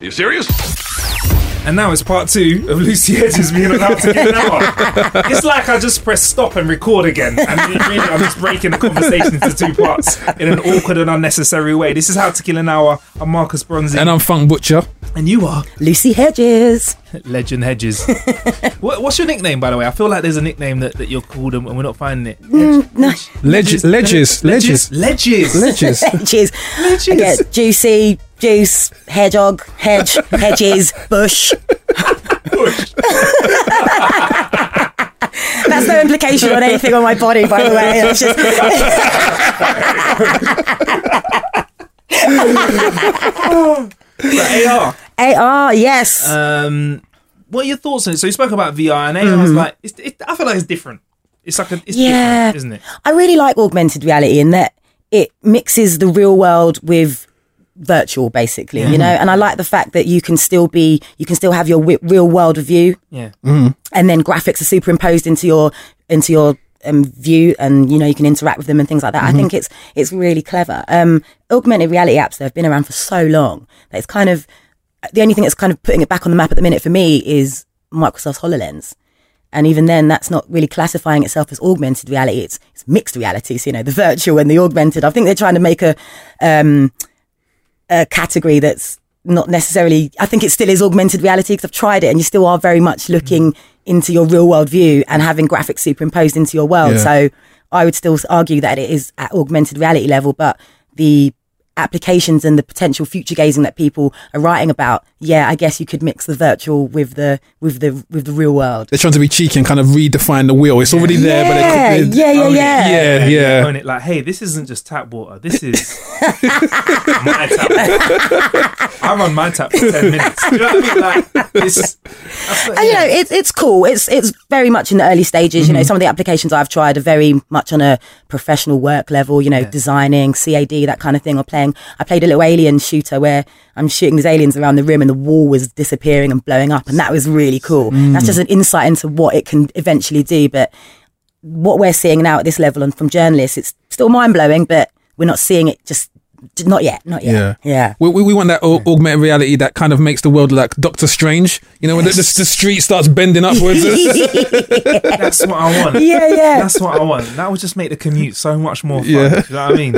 Are you serious? And now it's part two of Lucy Hedges being allowed to get an hour. It's like I just press stop and record again, and really I'm just breaking the conversation into two parts in an awkward and unnecessary way. This is How to Kill an Hour. I'm Marcus Bronzy. And I'm Funk Butcher. And you are Lucy Hedges. Legend Hedges. what, what's your nickname, by the way? I feel like there's a nickname that, that you're called and we're not finding it. Mm, no. Ledges, ledges, ledges, Ledges. ledges. Hedges. Hedges. I get juicy, juice, hedgehog, hedge, hedges, bush. That's no implication on anything on my body, by the way. It's just AR. AR, yes. Um, what are your thoughts on it? So you spoke about VR and AR. Mm-hmm. is like, it's, it, I feel like it's different. It's like a, it's Yeah. different, isn't it? I really like augmented reality in that it mixes the real world with virtual basically you know and i like the fact that you can still be you can still have your wi- real world view Yeah. and then graphics are superimposed into your into your um, view and you know you can interact with them and things like that i think it's it's really clever um augmented reality apps that have been around for so long that it's kind of the only thing that's kind of putting it back on the map at the minute for me is microsoft's hololens. And even then that's not really classifying itself as augmented reality. It's, it's mixed reality. So you know the virtual and the augmented. I think they're trying to make a um a category that's not necessarily i think it still is augmented reality because i've tried it and you still are very much looking into your real world view and having graphics superimposed into your world. Yeah. so i would still argue that it is at augmented reality level but the applications and the potential future gazing that people are writing about yeah i guess you could mix the virtual with the with the with the real world They're trying to be cheeky and kind of redefine the wheel. It's already there, but yeah, they, they, yeah yeah oh, Own it. yeah yeah, yeah. Own it like, hey, this isn't just tap water. This is my tap. water. I run my tap for ten minutes. You know what I mean? Like, it's, that's what- you know, it's it's cool. It's it's very much in the early stages. You know, mm-hmm. some of the applications I've tried are very much on a professional work level. You know, designing CAD that kind of thing, or playing. Um, I played a little alien shooter where I'm shooting these aliens around the room, and the wall was disappearing and blowing up, and that was really cool. Mm. That's just an insight into what it can eventually do. But what we're seeing now at this level, and from journalists, it's still mind blowing, but we're not seeing it just. Not yet, not yet. Yeah. yeah. We, we, we want that au- augmented reality that kind of makes the world like Doctor Strange. You know, when the, the, the street starts bending upwards. that's what I want. Yeah, yeah. That's what I want. That would just make the commute so much more fun. Yeah. You know what I mean?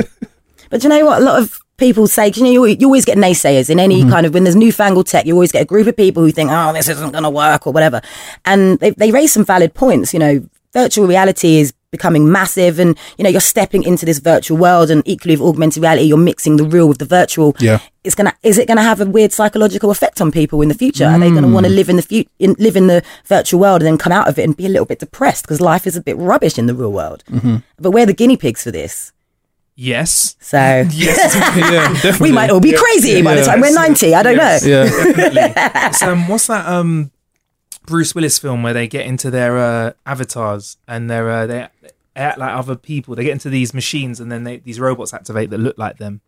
But do you know what? A lot of people say, you know, you, you always get naysayers in any mm-hmm. kind of, when there's newfangled tech, you always get a group of people who think, oh, this isn't going to work or whatever. And they, they raise some valid points. You know, virtual reality is becoming massive and, you know, you're stepping into this virtual world and equally with augmented reality, you're mixing the real with the virtual. Yeah. It's gonna, is it gonna have a weird psychological effect on people in the future? Are they gonna want to mm. live in the fu- in, live in the virtual world and then come out of it and be a little bit depressed because life is a bit rubbish in the real world? Mm-hmm. But we're the guinea pigs for this. Yes. So Yes. yeah, we might all be crazy by the time we're 90. I don't Yes. know. Yeah. It's, um, what's that um, Bruce Willis film where they get into their uh, avatars and they're uh, they act like other people. They get into these machines and then they, these robots activate that look like them.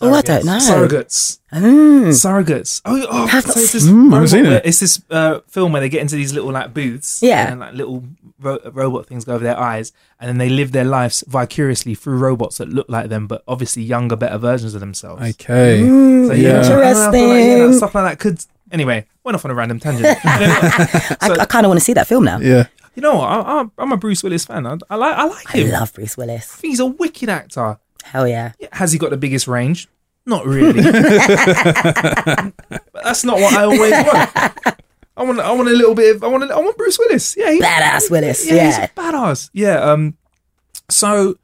Oh, I don't know. Surrogates. Mm. Surrogates. Oh, oh Have so it's this, Mm, I haven't robot seen it. it's this uh, film where they get into these little like booths. Yeah. And like little ro- robot things go over their eyes, and then they live their lives vicariously through robots that look like them, but obviously younger, better versions of themselves. Okay. Mm. So, yeah, Yeah. Know, like, yeah, Interesting. stuff like that could. Anyway, went off on a random tangent. I, So- I kind of want to see that film now. Yeah. you know what? I, I, I'm a Bruce Willis fan. I, I like. I like him. I love Bruce Willis. I think he's a wicked actor. Hell yeah. Has he got the biggest range? Not really. but that's not what I always want. I want, I want a little bit of, I want, I want Bruce Willis. Yeah, he, Badass Willis. yeah, Yeah. badass. Yeah. Um. So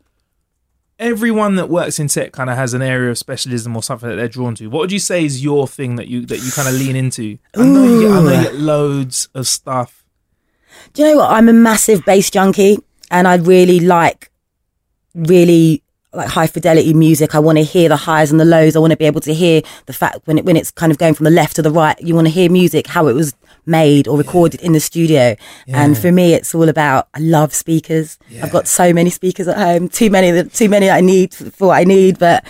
everyone that works in tech kind of has an area of specialism or something that they're drawn to. What would you say is your thing that you that you kind of lean into? I know you get, I know you get loads of stuff. Do you know what? I'm a massive bass junkie and I really like really like high fidelity music. I want to hear the highs and the lows. I want to be able to hear the fact when it when it's kind of going from the left to the right. You want to hear music how it was made or recorded in the studio. And for me, it's all about. I love speakers. I've got so many speakers at home. Too many. Too many I need for what I need, but.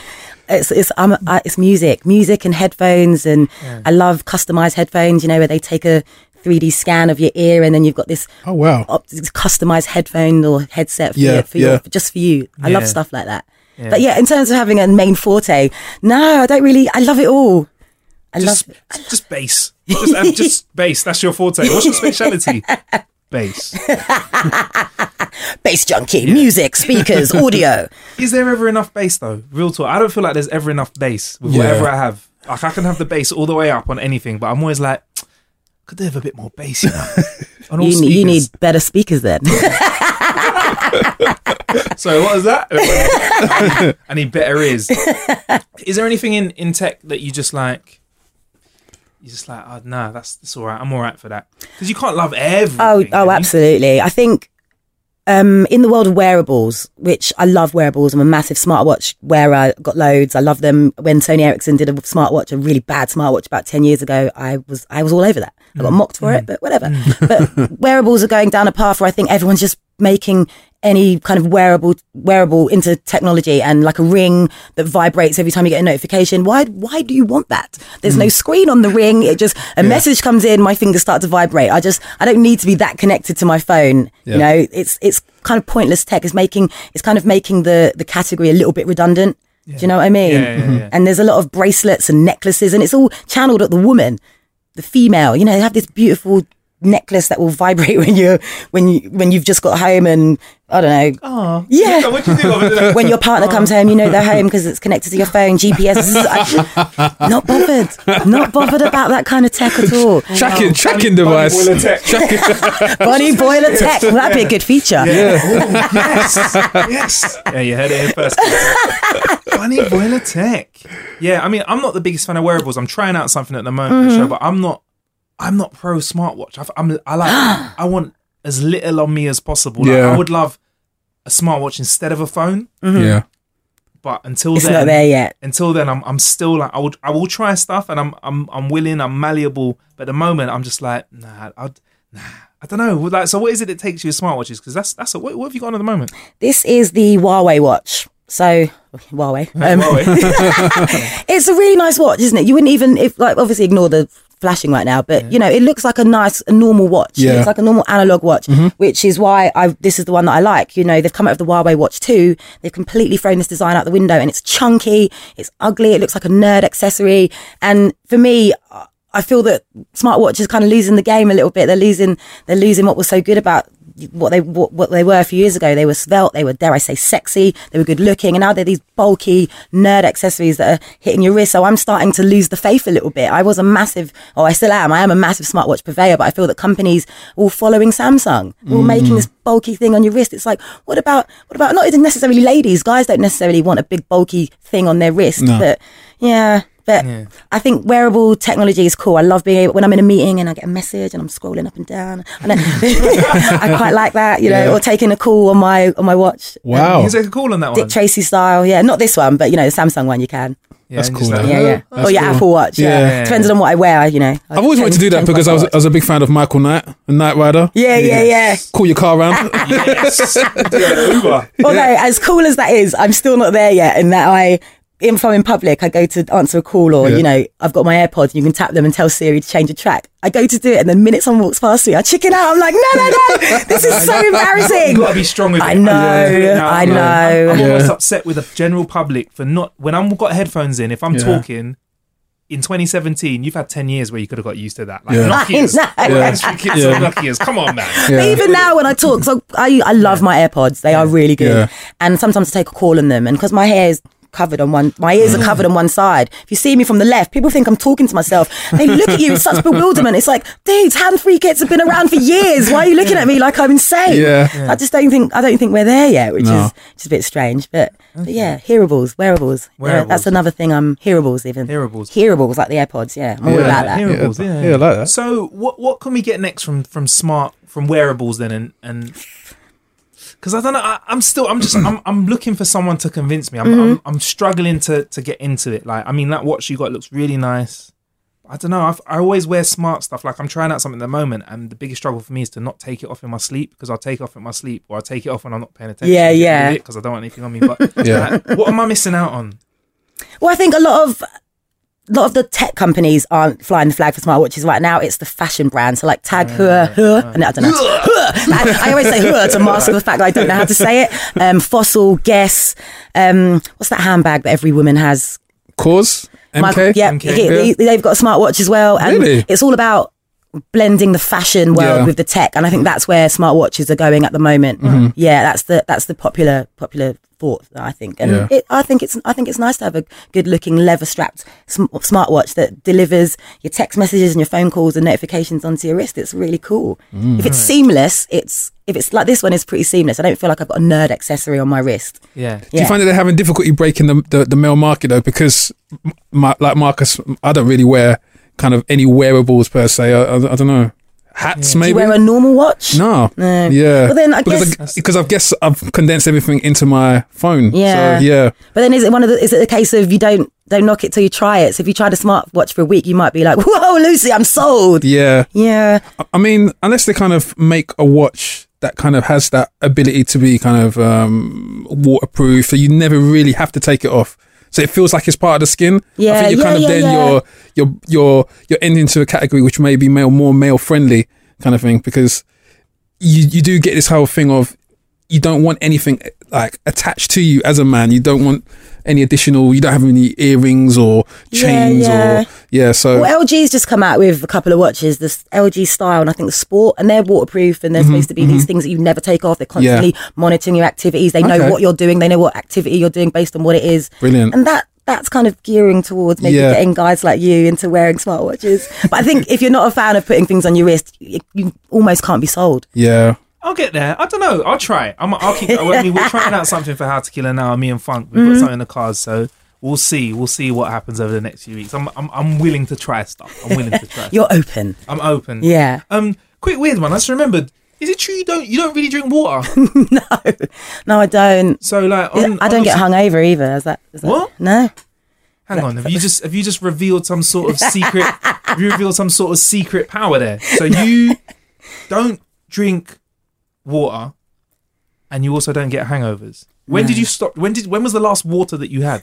It's it's I'm, I, it's music, music and headphones, and I love customized headphones. You know where they take a 3D scan of your ear, and then you've got this Oh wow. op- customized headphone or headset for, Yeah, your, for your, yeah. just for you. I love stuff like that. But yeah, in terms of having a main forte, no, I don't really. I love it all. I Just, love. just bass. Just, uh, just bass. That's your forte. What's your speciality? bass. Bass junkie, music, speakers, audio. Is there ever enough bass though? Real talk. I don't feel like there's ever enough bass with Yeah. whatever I have. Like I can have the bass all the way up on anything, but I'm always like, could they have a bit more bass? You know? On all You, ne- you need better speakers then. So what was that? I need better ears. Is there anything in in tech that you just like? You just like, oh no, that's that's all right. I'm all right for that because you can't love everything. Oh, can oh, you? absolutely. I think um, in the world of wearables, which I love wearables, I'm a massive smartwatch wearer. I got loads. I love them. When Sony Ericsson did a smartwatch, a really bad smartwatch about ten years ago, I was I was all over that. I got mocked for it, mm. but whatever. Mm. but wearables are going down a path where I think everyone's just making any kind of wearable wearable into technology and like a ring that vibrates every time you get a notification. Why why do you want that? There's no mm. screen on the ring. It just a message comes in, my fingers start to vibrate. I just I don't need to be that connected to my phone. Yeah. You know, it's it's kind of pointless tech. It's making it's kind of making the the category a little bit redundant. Do you know what I mean? Yeah, yeah, yeah. And there's a lot of bracelets and necklaces, and it's all channeled at the woman, the female. You know, they have this beautiful necklace that will vibrate when you when you when you've just got home and I don't know. Oh, Yeah. what you do? When your partner comes home, you know they're home oh. because it's connected to your phone, GPS. I- not bothered, not bothered about that kind of tech at all. Tracking tracking Bunny device. boiler tech. Bunny boiler tech, well, that'd be a good feature. yes, yes. Yeah, you heard it here first. Bunny boiler tech. Yeah, I mean, I'm not the biggest fan of wearables. I'm trying out something at the moment Mm-hmm. sure, but I'm not. I'm not pro smartwatch. I, I'm. I like. I want as little on me as possible. Like, Yeah. I would love a smartwatch instead of a phone, Yeah. but until It's then, not there yet. until then, I'm. I'm still like. I would. I will try stuff, and I'm. I'm. I'm willing. I'm malleable. But at the moment, I'm just like, nah. I'd. Nah. I don't know. Like, so what is it that takes you with smartwatches? Because that's that's a, what, what have you got on at the moment? This is the Huawei watch. So Huawei. Um, Huawei. it's a really nice watch, isn't it? You wouldn't even if like obviously ignore the flashing right now, but you know it looks like a nice, a normal watch. Yeah. It looks like a normal analog watch, which is why I this is the one that I like. You know they've come out with the Huawei Watch Two. They've completely thrown this design out the window, and it's chunky, it's ugly, it looks like a nerd accessory, and for me. I feel that smartwatch is kind of losing the game a little bit. They're losing, they're losing what was so good about what they what, what they were a few years ago. They were svelte, they were dare I say sexy, they were good looking, and now they're these bulky nerd accessories that are hitting your wrist. So I'm starting to lose the faith a little bit. I was a massive, or I still am. I am a massive smartwatch purveyor, but I feel that companies are all following Samsung, all mm. making this bulky thing on your wrist. It's like, what about what about not even necessarily ladies? Guys don't necessarily want a big bulky thing on their wrist, No. but yeah. But I think wearable technology is cool. I love being able when I'm in a meeting and I get a message and I'm scrolling up and down. I, I quite like that, you know, Yeah. or taking a call on my on my watch. Um, you Wow. can take a call on that one, Dick. Tracy style, yeah. Not this one, but you know, the Samsung one you can. Yeah, That's cool, just like. Yeah, yeah. That's or your cool. Apple Watch. Yeah. Yeah. Depends on what I wear, you know. I've always wanted to do that because I was I was a big fan of Michael Knight, a Knight Rider. Yeah, yeah, yeah. Call your car around. yes. Uber. Although, as cool as that is, I'm still not there yet. In that I, if I'm in public, I go to answer a call, or Yeah. you know, I've got my AirPods, and you can tap them and tell Siri to change a track. I go to do it, and the minute someone walks past me, I chicken out. I'm like, no, no, no, this is so embarrassing. You've got to be strong with it. I know, Yeah. I I'm- know. I'm, Yeah. almost upset with the general public for not when I've got headphones in. If I'm Yeah. talking in 2017, you've had 10 years where you could have got used to that. Like Yeah. Nokia's, I know. yeah. kids Yeah. are Nokia's. Come on, man. Yeah. Even now when I talk, so I I love my AirPods. They are really good, Yeah. and sometimes I take a call on them, and because my hair is covered on one. My ears are mm. covered on one side. If you see me from the left, people think I'm talking to myself. They look at you with such bewilderment. It's like, dudes, hand-free kits have been around for years. Why are you looking at me like I'm insane? Yeah. I just don't think I don't think we're there yet, which No. is just a bit strange. But, but yeah, hearables, wearables. Yeah, Wearables. that's another thing. I'm hearables even. Hearables. Hearables like the AirPods. Yeah, I'm all about that. Hearables, Yeah, yeah. yeah, I like that. So what what can we get next from from smart from wearables then and and because I don't know I, I'm still I'm just I'm I'm looking for someone to convince me I'm, I'm mm-hmm. I'm struggling to to get into it like I mean that watch you got looks really nice I don't know I've, I always wear smart stuff like I'm trying out something at the moment and the biggest struggle for me is to not take it off in my sleep because I'll take it off in my sleep or I'll take it off when I'm not paying attention Yeah, yeah. because I don't want anything on me but Yeah. like, what am I missing out on Well, I think a lot of a lot of the tech companies aren't flying the flag for smartwatches right now. It's the fashion brands. So like Tag Heuer, Heuer, and I don't know. Heuer. I, I always say Heuer to mask the fact that I don't know how to say it. Um, Fossil, Guess. Um, what's that handbag that every woman has? Cause MK. Michael- yeah, MK. he- they, have got a smartwatch as well, and Really? it's all about blending the fashion world Yeah. with the tech, and I think that's where smartwatches are going at the moment. Mm-hmm. Yeah, that's the that's the popular popular thought I think, and Yeah. it, I think it's I think it's nice to have a good looking leather strapped sm- smartwatch that delivers your text messages and your phone calls and notifications onto your wrist. It's really cool. Mm. If it's seamless, it's if it's like this one is pretty seamless. I don't feel like I've got a nerd accessory on my wrist. yeah Do you find that they're having difficulty breaking the, the, the male market though? Because, my, like Marcus, I don't really wear kind of any wearables per se. I, I, I don't know. Hats, Do maybe? you wear a normal watch? no. No. Yeah. But then I because guess- because I guess I've condensed everything into my phone. Yeah. So, yeah. But then is it one of the is it a case of you don't don't knock it till you try it? So if you tried a smartwatch for a week, you might be like, "Whoa, Lucy, I'm sold." Yeah. Yeah, I- I mean, unless they kind of make a watch that kind of has that ability to be kind of um, waterproof, so you never really have to take it off. So it feels like it's part of the skin. I Yeah, think you're yeah, kind of yeah, then yeah. you're you're you're you're ending into a category which may be male more male friendly kind of thing because you you do get this whole thing of you don't want anything like attached to you as a man. You don't want any additional. You don't have any earrings or chains yeah. or yeah. So well, LG's just come out with a couple of watches, this LG Style and I think the Sport, and they're waterproof and they're mm-hmm, supposed to be mm-hmm. these things that you never take off. They're constantly monitoring your activities. They know Okay. what you're doing. They know what activity you're doing based on what it is. Brilliant. And that that's kind of gearing towards maybe Yeah. getting guys like you into wearing smartwatches. but I think if you're not a fan of putting things on your wrist, you, you almost can't be sold. yeah. I'll get there. I don't know. I'll try. I'm, I'll keep. I mean, we're trying out something for How to Kill Her now. Me and Funk. We've Mm-hmm. got something in the cars, so we'll see. We'll see what happens over the next few weeks. I'm, I'm, I'm willing to try stuff. I'm willing to try. You're open. I'm open. Yeah. Um. Quick weird one. I just remembered. Is it true you don't you don't really drink water? No, no, I don't. So like, on, I don't on get hungover either. Is that, is that What? No. Hang on. Have you just have you just revealed some sort of secret? have you revealed some sort of secret power there? So you don't drink water, and you also don't get hangovers. When did you stop? When did when was the last water that you had?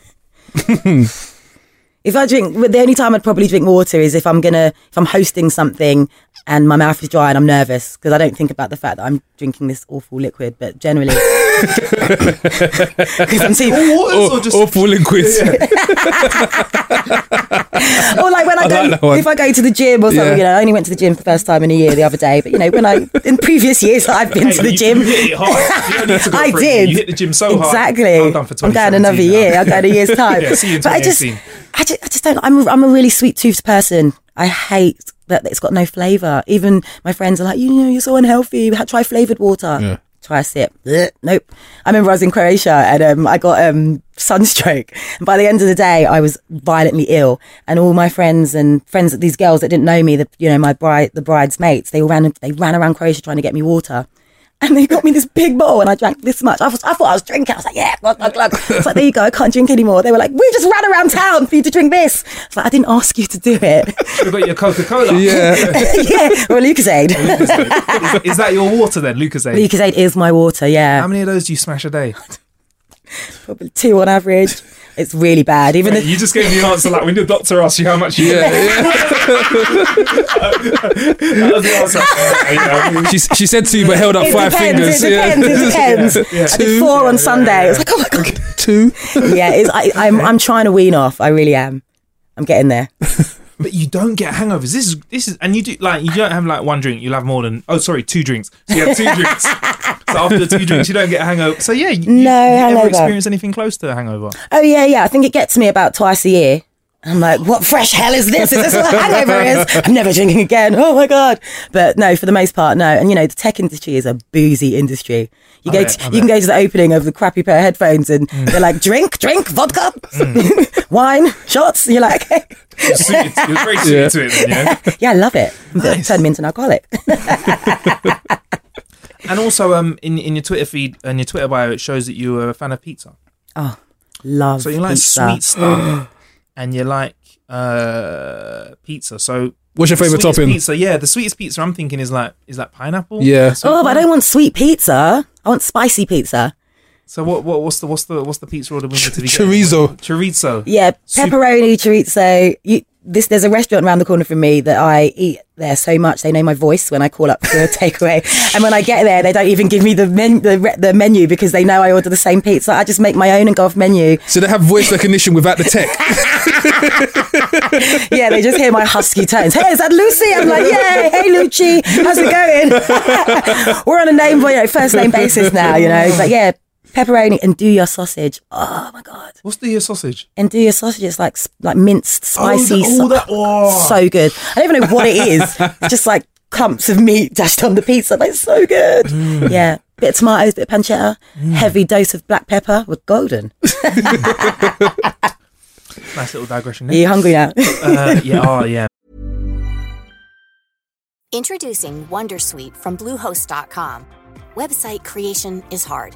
If I drink, the only time I'd probably drink water is if I'm gonna, if I'm hosting something and my mouth is dry and I'm nervous because I don't think about the fact that I'm drinking this awful liquid. But generally, because I'm too, All waters Or, or just awful liquids. or like when I I go, like if I go to the gym or something, Yeah. you know, I only went to the gym for the first time in a year the other day. But you know, when I in previous years I've been Hey, to the you- gym. You hit it hard. You to I for it. did. You hit the gym so hard. exactly. I'm done for I'm going 2017 another now. year. I'm going a year's time. Yeah, see you in but I just, I just, I just don't. I'm, a, I'm a really sweet toothed person. I hate that it's got no flavour. Even my friends are like, you know, you're so unhealthy. Try flavoured water. Yeah. Try a sip. Blech. Nope. I remember I was in Croatia and um, I got um, sunstroke. And by the end of the day, I was violently ill. And all my friends and friends, these girls that didn't know me, the you know my bride, the bride's mates, they all ran. They ran around Croatia trying to get me water. And they got me this big bowl, and I drank this much. I, was, I thought I was drinking. I was like, "Yeah, glug, glug, glug." It's like, there you go. I can't drink anymore. They were like, "We just ran around town for you to drink this." It's like I didn't ask you to do it. You've got your Coca Cola. Yeah. yeah, or Lucozade. is, is that your water then, Lucozade? Lucozade is my water. Yeah, How many of those do you smash a day? probably two on average. It's really bad. Even the, You just gave me an answer like when the doctor asked you how much you Yeah, That was the answer. Yeah, she, she said two, but held up it five depends. fingers. It yeah. depends. It depends. I did four on Sunday. It was like, oh my god. Two. Yeah, it's, I, I'm I'm trying to wean off. I really am. I'm getting there. But you don't get hangovers. This is this is, and you do like you don't have like one drink. You'll have more than oh sorry two drinks. So you have two drinks. So after the two drinks, you don't get a hangover. So yeah, you, No you, you ever hangover. experience anything close to a hangover? Oh yeah, yeah. I think it gets me about twice a year. I'm like, what fresh hell is this? Is this what a hangover is? I'm never drinking again. Oh my god! But no, for the most part, no. And you know, the tech industry is a boozy industry. You I go, bet, to, you bet. can go to the opening of the crappy pair of headphones, and they're like, drink, drink, vodka, wine, shots. You're like, okay. You're, suited, you're very suited to it, then, yeah. yeah, I love it. But Nice. Turned me into an alcoholic. And also, um, in in your Twitter feed and your Twitter bio, it shows that you are a fan of pizza. oh, love. So you like pizza. sweet stuff, and you like uh pizza. So What's your favorite sweetest topping? Pizza, yeah. The sweetest pizza I'm thinking is like is like pineapple. Yeah. Oh, but I don't want sweet pizza. I want spicy pizza. So what what what's the what's the what's the pizza order? we need to be Chorizo. getting? Chorizo. Yeah, pepperoni, chorizo. You, this there's a restaurant around the corner from me that I eat there so much they know my voice when I call up for a takeaway, and when I get there they don't even give me the men, the, re- the menu because they know I order the same pizza. I just make my own and go off menu. So they have voice recognition without the tech. Yeah, they just hear my husky tones. Hey, is that Lucy? I'm like, yeah. Hey, Lucci, how's it going? We're on a name, you know, first name basis now. You know, but yeah, pepperoni and 'nduja sausage. Oh my god. What's the your sausage? and 'nduja sausage sausages like like minced spicy oh, sau- that, oh. so good i don't even know what it is it's just like clumps of meat dashed on the pizza but it's so good Mm. yeah bit of tomatoes bit of pancetta heavy dose of black pepper with golden Nice little digression are you hungry now Uh, yeah. Oh yeah. Introducing Wondersuite from Bluehost.com. Website creation is hard,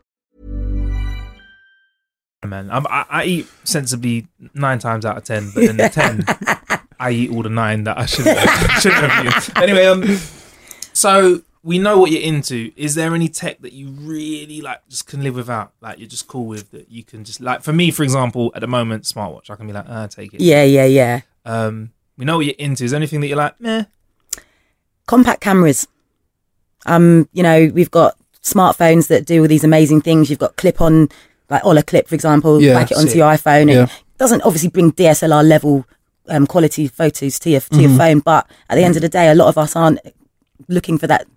man. I'm, I, I eat sensibly nine times out of ten, but then the ten, I eat all the nine that I shouldn't have, shouldn't have eaten. Anyway, um, so we know what you're into. Is there any tech that you really like, just can live without? Like you're just cool with that you can just like. For me, for example, at the moment, smartwatch, I can be like, ah, take it. yeah yeah yeah Um, we know what you're into. Is there anything that you're like, meh? compact cameras. Um, you know, we've got smartphones that do all these amazing things. You've got clip on, like olloclip, for example, Yeah, back it onto sick. your iPhone. Yeah. It doesn't obviously bring DSLR level um, quality photos to your to Mm-hmm. your phone, but at the end of the day, a lot of us aren't looking for that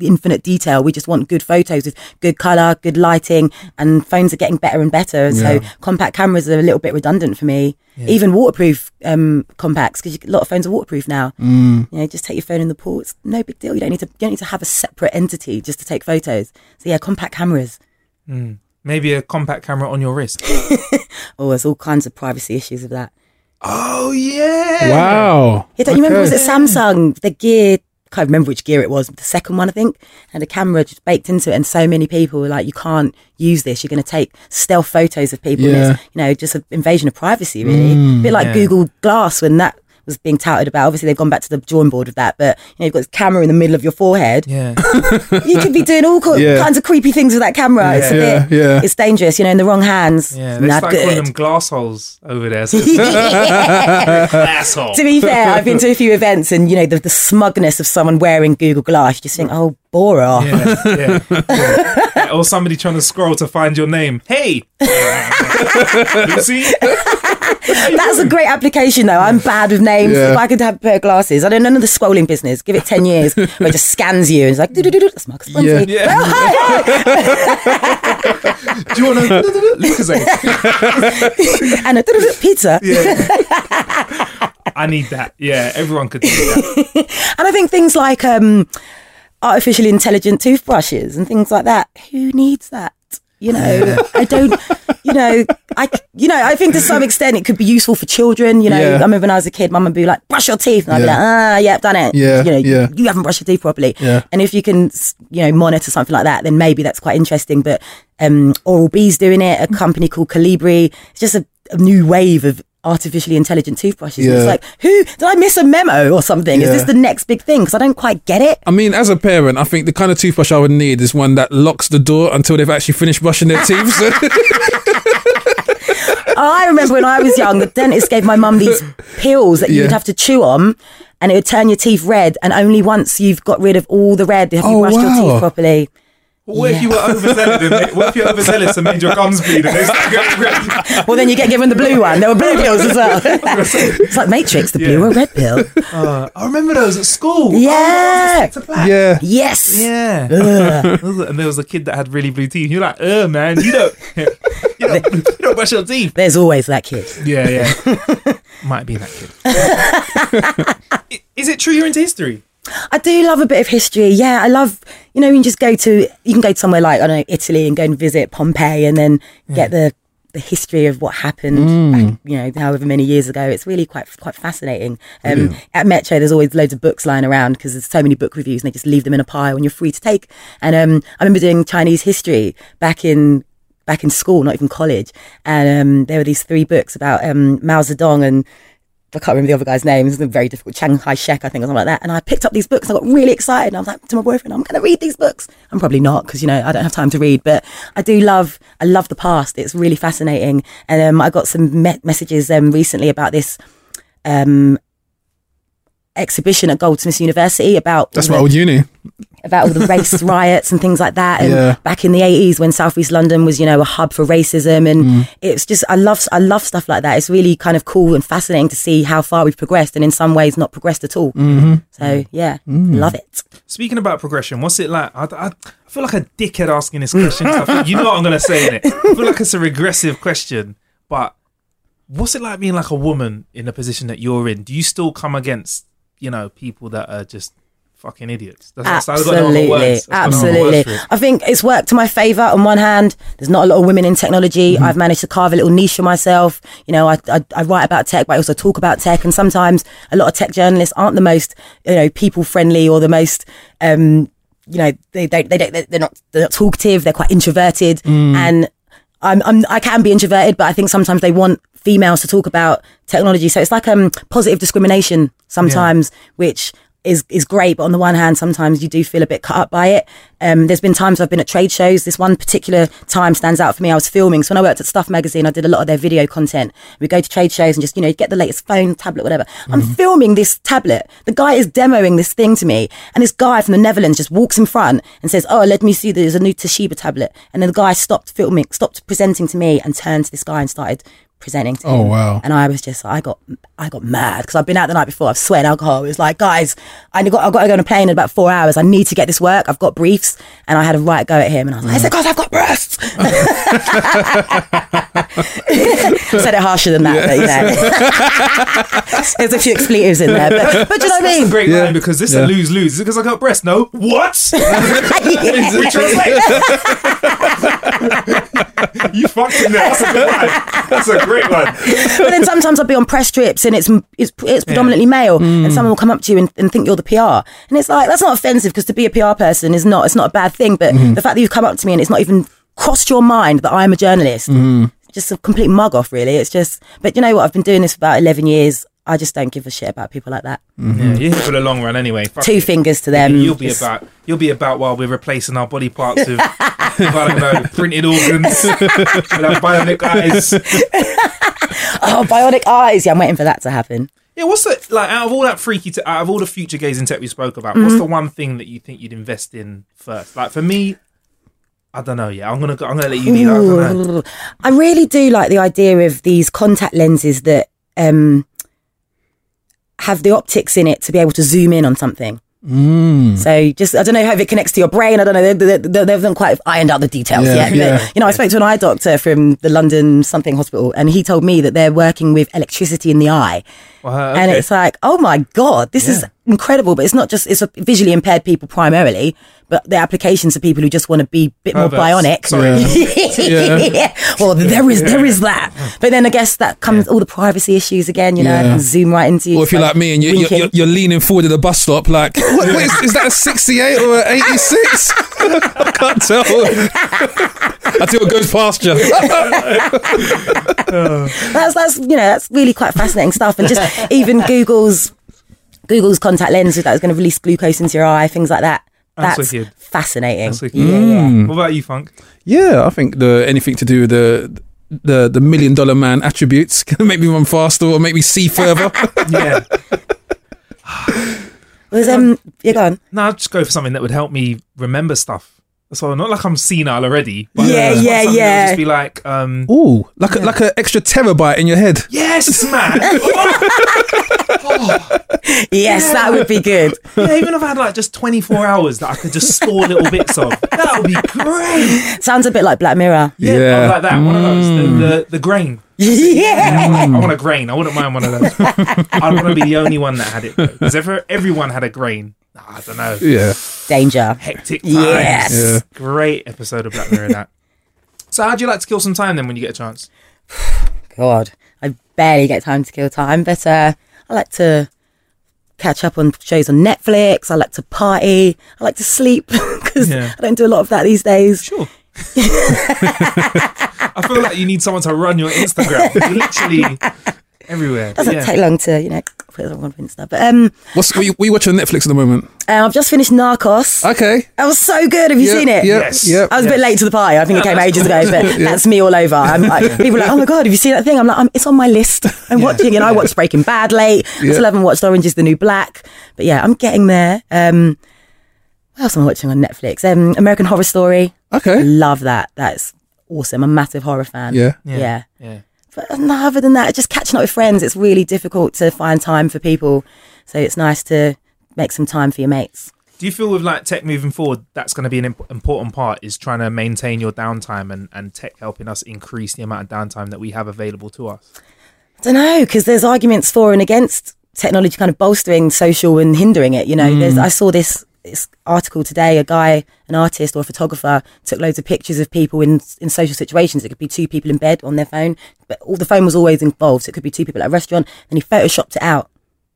infinite detail. We just want good photos with good color, good lighting, and phones are getting better and better. And So compact cameras are a little bit redundant for me. Even waterproof um, compacts, because a lot of phones are waterproof now. Mm. You know, just take your phone in the pool. It's no big deal. You don't need to. You don't need to have a separate entity just to take photos. So yeah, compact cameras. Maybe a compact camera on your wrist. Oh, there's all kinds of privacy issues with that. oh yeah. Wow. Yeah, don't you remember? Okay. Was it Samsung? The gear. I can't remember which gear it was. The second one, I think, and a camera just baked into it. And so many people were like, "You can't use this. You're going to take stealth photos of people." And Yeah. it's, you know, just an invasion of privacy, really. Mm. a bit like Yeah. Google Glass when that was being touted about. Obviously, they've gone back to the drawing board of that, but you know, you've got this camera in the middle of your forehead. Yeah. You could be doing all co- Yeah. kinds of creepy things with that camera. It's a Yeah, bit, yeah. it's dangerous. You know, in the wrong hands. Yeah, they not start calling good. them glass holes over there. So asshole. to be fair, I've been to a few events, and you know the, the smugness of someone wearing Google Glass. You just think, oh, bore off. Yeah, yeah, yeah. Or somebody trying to scroll to find your name. Hey, Lucy. That's a great application, though. I'm bad with names. Yeah. If I could have a pair of glasses, I don't know none of the scrolling business. Give it ten years, where it just scans you and it's like, do do do do. That's Marcus Yeah. Yeah. Oh, hi, hi. Do you want to Lucas? and a pizza. I need that. Yeah, everyone could do that. And I think things like um, artificially intelligent toothbrushes and things like that. Who needs that? You know, I don't. You know, I. You know, I think to some extent it could be useful for children. You know, Yeah. I remember when I was a kid, mum would be like, "Brush your teeth," and I'd be like, "Ah, yeah, I've done it." Yeah, You know, yeah. you haven't brushed your teeth properly. Yeah. And if you can, you know, monitor something like that, then maybe that's quite interesting. But um, Oral B's doing it. A company called Kolibree. It's just a, a new wave of artificially intelligent toothbrushes. Yeah. it's like, who did I miss a memo or something? Is this the next big thing? Because I don't quite get it. I mean, as a parent, I think the kind of toothbrush I would need is one that locks the door until they've actually finished brushing their teeth. So- I remember when I was young, the dentist gave my mum these pills that Yeah. you'd have to chew on, and it would turn your teeth red. And only once you've got rid of all the red have you Oh, brushed your teeth properly. What if you were overzealous? and What if you're overzealous and made your gums bleed and they start going? Well, then you get given the blue one. There were blue pills as well. it's like Matrix, the blue Yeah. or red pill. Uh, I remember those at school. Yeah. Oh, to black. yeah. Yes. Yeah. and there was a kid that had really blue teeth. You're like, uh man, you don't, you don't, you don't brush your teeth. There's always that kid. Yeah, yeah. Might be that kid. Is it true you're into history? I do love a bit of history. Yeah, I love, you know, you can just go to, you can go to somewhere like, I don't know, Italy and go and visit Pompeii and then get the, the history of what happened, back, you know, however many years ago. It's really quite quite fascinating. Um, At Metro, there's always loads of books lying around because there's so many book reviews and they just leave them in a pile and you're free to take. And um, I remember doing Chinese history back in back in school, not even college, and um, there were these three books about um, Mao Zedong and I can't remember the other guy's name. It was very difficult. Chiang Kai shek, I think, or something like that. And I picked up these books. I got really excited. And I was like to my boyfriend, I'm going to read these books. I'm probably not because, you know, I don't have time to read. But I do love, I love the past. It's really fascinating. And um, I got some me- messages um, recently about this um, exhibition at Goldsmiths University about That's my the- old uni. About all the race riots and things like that. And Yeah. back in the eighties, when Southeast London was, you know, a hub for racism, and Mm. it's just I love I love stuff like that. It's really kind of cool and fascinating to see how far we've progressed, and in some ways not progressed at all. Mm-hmm. So yeah, Mm. love it. Speaking about progression, what's it like? I, I, I feel like a dickhead asking this question. Feel- you know what I'm going to say in it. I feel like it's a regressive question, but what's it like being like a woman in the position that you're in? Do you still come against, you know, people that are just fucking idiots? That's, that's- I've got no other Absolutely, words. I've got no other absolutely. words for it. I think it's worked to my favour. On one hand, there's not a lot of women in technology. Mm-hmm. I've managed to carve a little niche for myself. You know, I, I I write about tech, but I also talk about tech. And sometimes a lot of tech journalists aren't the most you know people friendly or the most um you know they they they don't they're not they're not talkative. They're quite introverted Mm. and. I'm, I'm I can be introverted, but I think sometimes they want females to talk about technology. So it's like um positive discrimination sometimes, which is is great. But on the one hand, sometimes you do feel a bit cut up by it. Um, there's been times I've been at trade shows. This one particular time stands out for me. I was filming. So when I worked at Stuff Magazine, I did a lot of their video content. We go to trade shows and just you know get the latest phone, tablet, whatever. I'm filming this tablet. The guy is demoing this thing to me, and this guy from the Netherlands just walks in front and says, "Oh, let me see. There's a new Toshiba tablet." And then the guy stopped filming, stopped presenting to me, and turned to this guy and started presenting to Oh, wow. And I was just, I got, I got mad because I've been out the night before. I've sweated alcohol. It was like, guys, I got, I've got to go on a plane in about four hours. I need to get this work. I've got briefs, and I had a right go at him. And I was like, I said, guys, I've got breasts. Said it harsher than that, but you know, there's a few expletives in there. But, but do you know what I That's a mean? great Yeah. line because this is Yeah. a lose lose. Is it because I got breast? No. What? we translate. you fucked in there. That's a good line. That's a great one. but then sometimes I'll be on press trips and it's it's, it's predominantly male, Mm. and someone will come up to you and, and think you're the PR, and it's like that's not offensive because to be a PR person is not it's not a bad thing, but Mm-hmm. the fact that you've come up to me and it's not even crossed your mind that I'm a journalist, Mm-hmm. just a complete mug off, really. It's just, but you know what? I've been doing this for about eleven years. I just don't give a shit about people like that. Mm-hmm. Yeah, you're here for the long run anyway. Fuck Two it. fingers to them. You'll be It's- about you'll be about while we're replacing our body parts with I don't know printed organs, with our bionic eyes. oh, bionic eyes. Yeah, I'm waiting for that to happen. Yeah, what's the like out of all that freaky, te- out of all the future gazing tech we spoke about? What's Mm-hmm. the one thing that you think you'd invest in first? Like for me, I don't know. Yeah, I'm gonna go, I'm gonna let you lead. I don't know. I really do like the idea of these contact lenses that um, have the optics in it to be able to zoom in on something. Mm. So just I don't know how it connects to your brain. I don't know. They, they, they, haven't quite ironed out the details Yeah, yet. But, you know, I spoke to an eye doctor from the London something hospital, and he told me that they're working with electricity in the eye. Well, And it's like, oh my god, this is incredible. But it's not just it's visually impaired people primarily, but the applications for people who just want to be a bit more bionic. Sorry. yeah. Well, there is there is that. But then I guess that comes all the privacy issues again. You know, Yeah. I can zoom right into you. Or if you're like me and you're, you're, you're, you're leaning forward at the bus stop, like, what, what is, is that a 68 or an 86? I can't tell. Until it goes past you. that's that's you know that's really quite fascinating stuff. And just even Google's Google's contact lens that was going to release glucose into your eye, things like that. That's That's, wicked. fascinating. That's wicked. Yeah, yeah. What about you, Funk? Yeah, I think the anything to do with the the the million dollar man attributes can make me run faster or make me see further. Yeah, Was um yeah go on. no, I'd just go for something that would help me remember stuff. So not like I'm senile already. But Yeah, just yeah, something that would yeah. Just be like, um, Ooh, like a, like an extra terabyte in your head. yes, man. Yes, that would be good. yeah, even if I had like just 24 hours that I could just store little bits of, that would be great. Sounds a bit like Black Mirror. Yeah, Yeah. like that. One of those, the, the, the grain. Yeah. I want a grain. I wouldn't mind one of those. I'd want to be the only one that had it. Because if everyone had a grain, I don't know. Yeah. Danger. Hectic times. Yes. Yeah. Great episode of Black Mirror. That. So, how'd you like to kill some time then when you get a chance? God, I barely get time to kill time, but uh, I like to catch up on shows on Netflix. I like to party. I like to sleep because Yeah. I don't do a lot of that these days. Sure. I feel like you need someone to run your Instagram. You're literally everywhere. Doesn't Yeah. take long to, you know, put it on Insta. But um, What's what you, what you watching on Netflix at the moment? uh, I've just finished Narcos. Okay. That was so good. Have you Yep, seen it? Yep, Yes. Yep. I was a bit late to the party. I think it came ages ago, but that's me all over. I'm, I, people are like, oh my God, have you seen that thing? I'm like, I'm, it's on my list. I'm watching it. I watched Breaking Bad late. I Yeah. still haven't watched Orange is the New Black. But yeah, I'm getting there. Um, what else am I watching on Netflix? Um, American Horror Story. Okay. Love that. That's awesome. I'm a massive horror fan. Yeah. Yeah. Yeah. But other than that, just catching up with friends, it's really difficult to find time for people. So it's nice to make some time for your mates. Do you feel with like tech moving forward, that's going to be an imp- important part is trying to maintain your downtime and, and tech helping us increase the amount of downtime that we have available to us? I don't know because there's arguments for and against technology kind of bolstering social and hindering it. You know, hmm. there's, I saw this article today. A guy, an artist or a photographer, took loads of pictures of people in in social situations. It could be two people in bed on their phone, but all the phone was always involved. So it could be two people at a restaurant, and he photoshopped it out.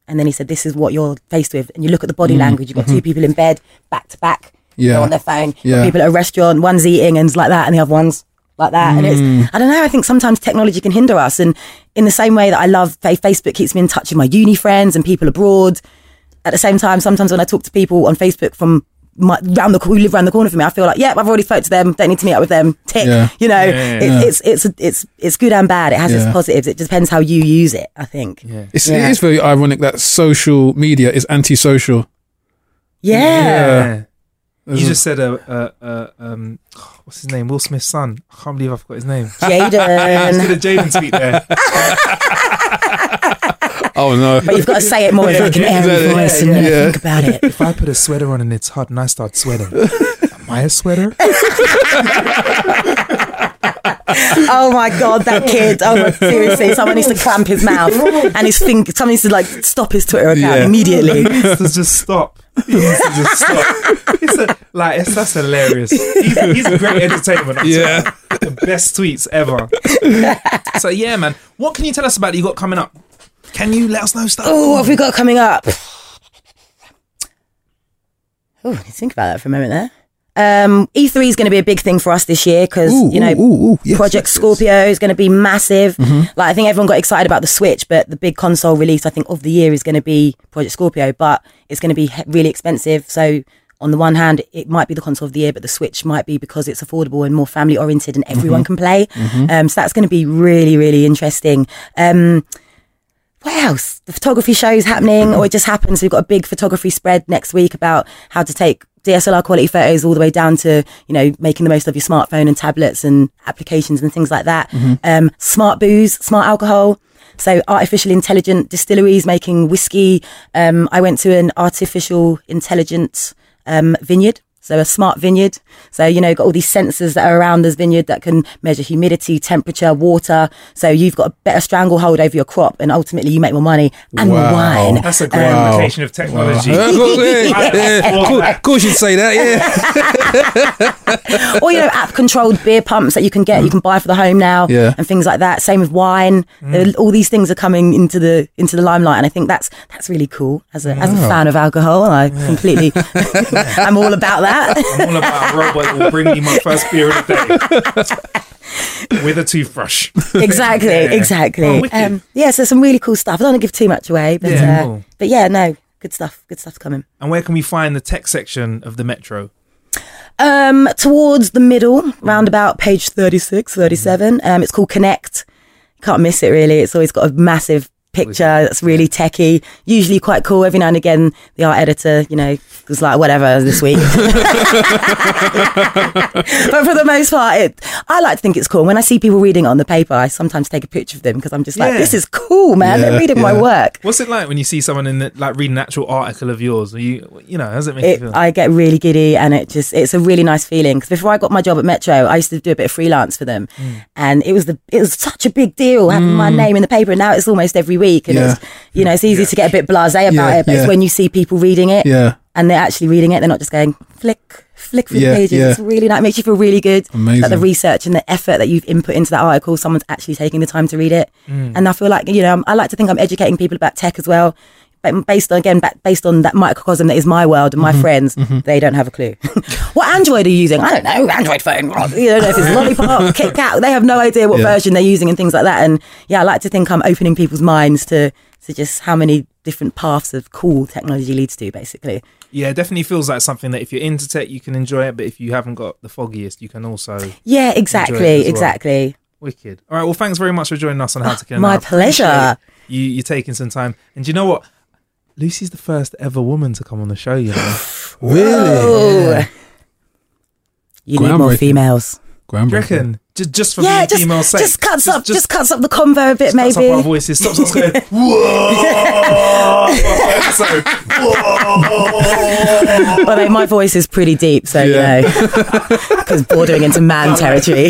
And then he said, "This is what you're faced with." And you look at the body mm. language. You've got two mm-hmm. people in bed, back to back, Yeah. on their phone. You've got Yeah. people at a restaurant. One's eating and it's like that, and the other one's like that. And it's mm. I don't know. I think sometimes technology can hinder us. And in the same way that I love Facebook keeps me in touch with my uni friends and people abroad. At the same time, sometimes when I talk to people on Facebook from my, round the who live around the corner from me, I feel like, yeah, I've already spoke to them. Don't need to meet up with them. Tick. Yeah. You know, Yeah. it, it's it's it's it's good and bad. It has its positives. It depends how you use it. I think. Yeah. It's, Yeah. It is very ironic that social media is antisocial. Yeah. You just said a, uh, uh, um, what's his name? Will Smith's son. I can't believe I forgot his name. I did Jaden. a Jaden tweet there. Oh no. but you've got to say it more with like an airy exactly. voice and Yeah, you know, yeah. think about it. If I put a sweater on and it's hot and I start sweating, am I a sweater? Oh my god, that kid! Oh my, seriously, someone needs to clamp his mouth and his finger. Someone needs to like stop his Twitter account Yeah. immediately. He needs to just stop. He needs to just stop. It's a, like it's, that's hilarious. He's, he's a great entertainment. on Yeah. Twitter. the best tweets ever. so yeah, man. What can you tell us about you got coming up? Can you let us know stuff? Oh, what have we got coming up? Oh, think about that for a moment there. Um, E3 is going to be a big thing for us this year because you know ooh, ooh. Yes, Project yes, yes. Scorpio is going to be massive. Like I think everyone got excited about the Switch, but the big console release I think of the year is going to be Project Scorpio, but it's going to be really expensive. So on the one hand, it might be the console of the year, but the Switch might be because it's affordable and more family oriented and everyone can play. Um, so that's going to be really really interesting. Um, what else? The photography show is happening, or it just happens. We've got a big photography spread next week about how to take DSLR quality photos all the way down to, you know, making the most of your smartphone and tablets and applications and things like that. Um, smart booze, smart alcohol. So artificial intelligent distilleries making whiskey. Um, I went to an artificial intelligent um, vineyard. So a smart vineyard. So, you know, got all these sensors that are around this vineyard that can measure humidity, temperature, water. So you've got a better stranglehold over your crop and ultimately you make more money and more wine. That's a great um, Wow. application of technology. Yeah, of course, yeah, of course you'd say that. Yeah. or you know app controlled beer pumps that you can get you can buy for the home now Yeah. and things like that same with wine There- mm. all these things are coming into the into the limelight and i think that's that's really cool as a, as a fan of alcohol i completely i'm all about that I'm all about a robot that will bring me my first beer of the day. With a toothbrush. exactly Yeah. exactly. Oh, um, yeah so some really cool stuff. I don't want to give too much away but Yeah, uh, cool. but yeah no good stuff good stuff coming. And where can we find the tech section of the Metro? um towards the middle round about page 36 37 um it's called connect. Can't miss it really. It's always got a massive picture that's really techie. Usually quite cool. Every now and again the art editor you know was like whatever this week. But for the most part it i like to think it's cool. When i see people reading it on the paper i sometimes take a picture of them because i'm just like Yeah. this is cool man. Yeah, they're reading my work. What's it like when you see someone in the, like reading an actual article of yours? Are you, you know, how does it make you feel? I get really giddy and it just it's a really nice feeling because before I got my job at Metro I used to do a bit of freelance for them Mm. and it was the it was such a big deal having my name in the paper and now it's almost every week and Yeah. it's you know it's easy to get a bit blasé about Yeah, it but yeah. it's when you see people reading it Yeah. and they're actually reading it they're not just going flick flick through Yeah, the pages yeah. it's really nice it makes you feel really good Amazing. that the research and the effort that you've input into that article someone's actually taking the time to read it Mm. and I feel like you know I'm- like to think I'm educating people about tech as well but based on again based on that microcosm that is my world and my Mm-hmm. friends they don't have a clue what android are you using i don't know android phone you don't know if it's lollipop kit kat they have no idea what Yeah. version they're using and things like that and yeah i like to think i'm opening people's minds to to just how many different paths of cool technology leads to basically yeah, it definitely feels like something that if you're into tech, you can enjoy it. But if you haven't got the foggiest, you can also yeah as exactly well. exactly wicked. All right. Well, thanks very much for joining us on How to Kill. My Hour. I appreciate pleasure. You you taking some time, and do you know what? Lucy's the first ever woman to come on the show. You know, Really? oh you need more females do you Groundbreaking. reckon? Just just for yeah the just, female sake, just cuts up just, cuts up the convo a bit just cuts maybe up our voices. Stops us going. Whoa! Whoa! Well, like, my voice is pretty deep, so Yeah. you know, because bordering into man territory.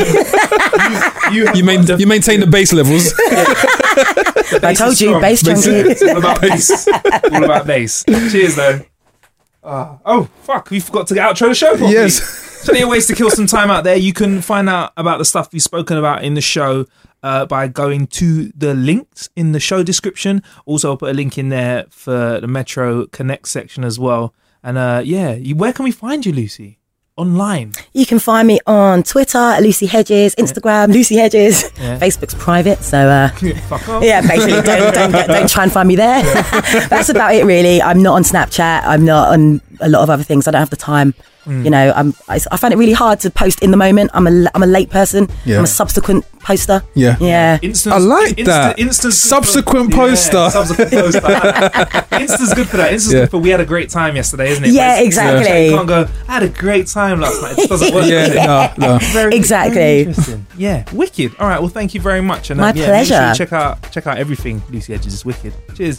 You, You, main, you maintain the base levels. I told you, bass. All about bass. all about bass. Cheers, though. Uh, oh fuck! We forgot to outro the show. Properly. Yes. Plenty of ways to kill some time out there. You can find out about the stuff we've spoken about in the show uh, by going to the links in the show description. Also, I'll put a link in there for the Metro Connect section as well. And uh, yeah, where can we find you, Lucy? Online. You can find me on Twitter at Lucy Hedges, Instagram Lucy Hedges, Yeah. Facebook's private, so uh, yeah, basically don't, don't get- don't try and find me there. That's about it, really. I'm not on Snapchat. I'm not on a lot of other things. I don't have the time. Hmm. You know, I'm, I, I find it really hard to post in the moment. I'm a, I'm a late person. Yeah. I'm a subsequent poster. Yeah. Yeah. Instant, I like that. Instant Subsequent poster. subsequent poster. Insta's good for that. Insta's Yeah. good for we had a great time yesterday, isn't it? Yeah, But it's- exactly. You can't go. I had a great time last night. It just doesn't work. does? Yeah, no, no. Very, Exactly. very interesting. Yeah, wicked. All right. Well, thank you very much. And uh, My yeah, make sure you pleasure. check out check out everything Lucy Hedges is wicked. Cheers.